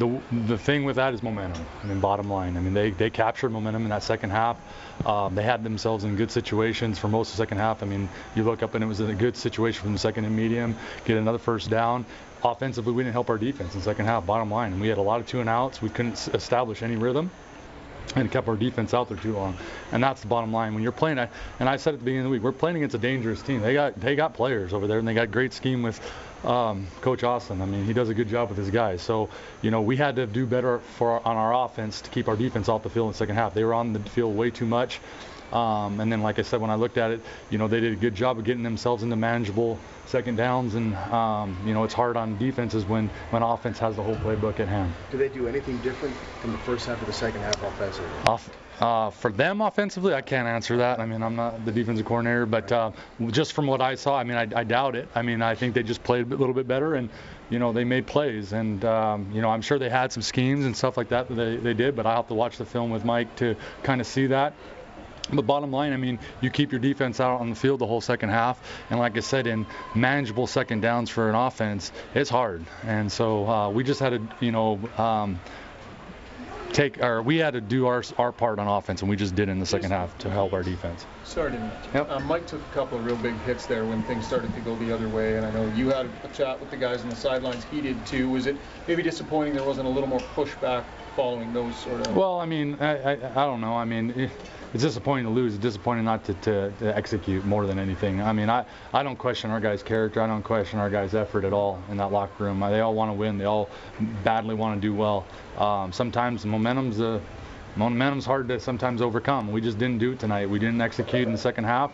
the the thing with that is momentum. I mean, bottom line. I mean, they they captured momentum in that second half. Um, they had themselves in good situations for most of the second half. I mean, you look up and it was in a good situation from the second and medium, get another first down. Offensively, we didn't help our defense in second half. Bottom line, we had a lot of two and outs. We couldn't establish any rhythm and kept our defense out there too long. And that's the bottom line. When you're playing, and I said at the beginning of the week, we're playing against a dangerous team. They got they got players over there, and they got great scheme with um, Coach Austin. I mean, he does a good job with his guys. So, you know, we had to do better for our, on our offense to keep our defense off the field in the second half. They were on the field way too much. Um, and then, like I said, when I looked at it, you know, they did a good job of getting themselves into manageable second downs. And, um, you know, it's hard on defenses when, when offense has the whole playbook at hand. Do they do anything different from the first half to the second half offensively? Off, uh, for them offensively, I can't answer that. I mean, I'm not the defensive coordinator, but uh, just from what I saw, I mean, I, I, doubt it. I mean, I think they just played a little bit better, and you know, they made plays, and um, you know, I'm sure they had some schemes and stuff like that that they, they did, but I'll have to watch the film with Mike to kind of see that. But bottom line, I mean, you keep your defense out on the field the whole second half, and like I said, in manageable second downs for an offense, it's hard. And so uh, we just had to, you know, um, take our we had to do our our part on offense, and we just did in the second half to help our defense. Sorry yep. um, Mike took a couple of real big hits there when things started to go the other way, and I know you had a chat with the guys on the sidelines. He did too. Was it maybe disappointing there wasn't a little more pushback following those sort of? Well, I mean, I I, I don't know. I mean. It, it's disappointing to lose. It's disappointing not to, to, to, execute more than anything. I mean, I, I don't question our guys' character. I don't question our guys' effort at all in that locker room. They all want to win. They all badly want to do well. Um, sometimes momentum's a momentum's hard to sometimes overcome. We just didn't do it tonight. We didn't execute in the second half.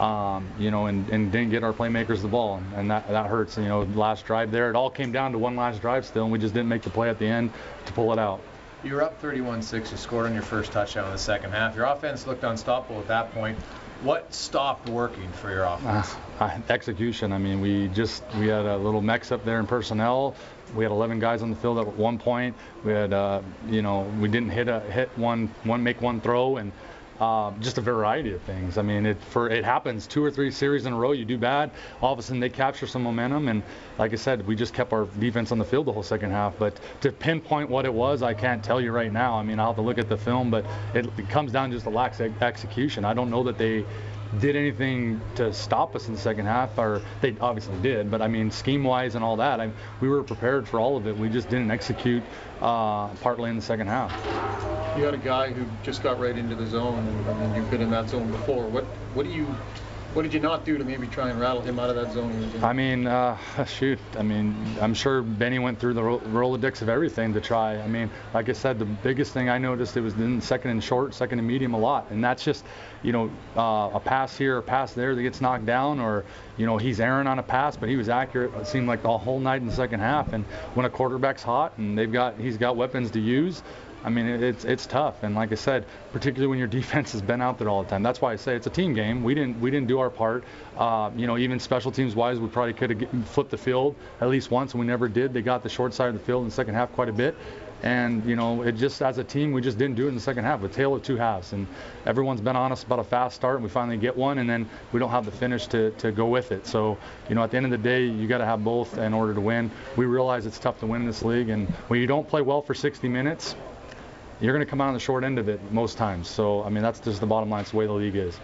Um, you know, and, and didn't get our playmakers the ball, and that that hurts. You know, last drive there, it all came down to one last drive still, and we just didn't make the play at the end to pull it out. You were up 31-6. You scored on your first touchdown in the second half. Your offense looked unstoppable at that point. What stopped working for your offense? Uh, execution. I mean, we just we had a little mix up there in personnel. We had 11 guys on the field at one point. We had, uh, you know, we didn't hit a hit one one make one throw and uh, just a variety of things. I mean, it for it happens two or three series in a row. You do bad, all of a sudden they capture some momentum, and like I said, we just kept our defense on the field the whole second half. But to pinpoint what it was, I can't tell you right now. I mean, I'll have to look at the film, but it, it comes down just lack of execution. I don't know that they did anything to stop us in the second half, or they obviously did, but I mean, scheme wise and all that, I, we were prepared for all of it. We just didn't execute uh, partly in the second half. You had a guy who just got right into the zone, and you've been in that zone before. What what do you what did you not do to maybe try and rattle him out of that zone? I mean, uh, shoot. I mean, I'm sure Benny went through the Rolodex of dicks of everything to try. I mean, like I said, the biggest thing I noticed it was in second and short, second and medium a lot, and that's just, you know, uh, a pass here, a pass there that gets knocked down, or you know, he's erring on a pass, but he was accurate. It seemed like the whole night in the second half. And when a quarterback's hot and they've got, he's got weapons to use. I mean, it's it's tough, and like I said, particularly when your defense has been out there all the time. That's why I say it's a team game. We didn't we didn't do our part. Uh, you know, even special teams wise, we probably could have flipped the field at least once, and we never did. They got the short side of the field in the second half quite a bit, and you know, it just as a team, we just didn't do it in the second half. A tale of two halves, and everyone's been honest about a fast start, and we finally get one, and then we don't have the finish to to go with it. So, you know, at the end of the day, you got to have both in order to win. We realize it's tough to win in this league, and when you don't play well for 60 minutes you're going to come out on the short end of it most times. So, I mean, that's just the bottom line. It's the way the league is.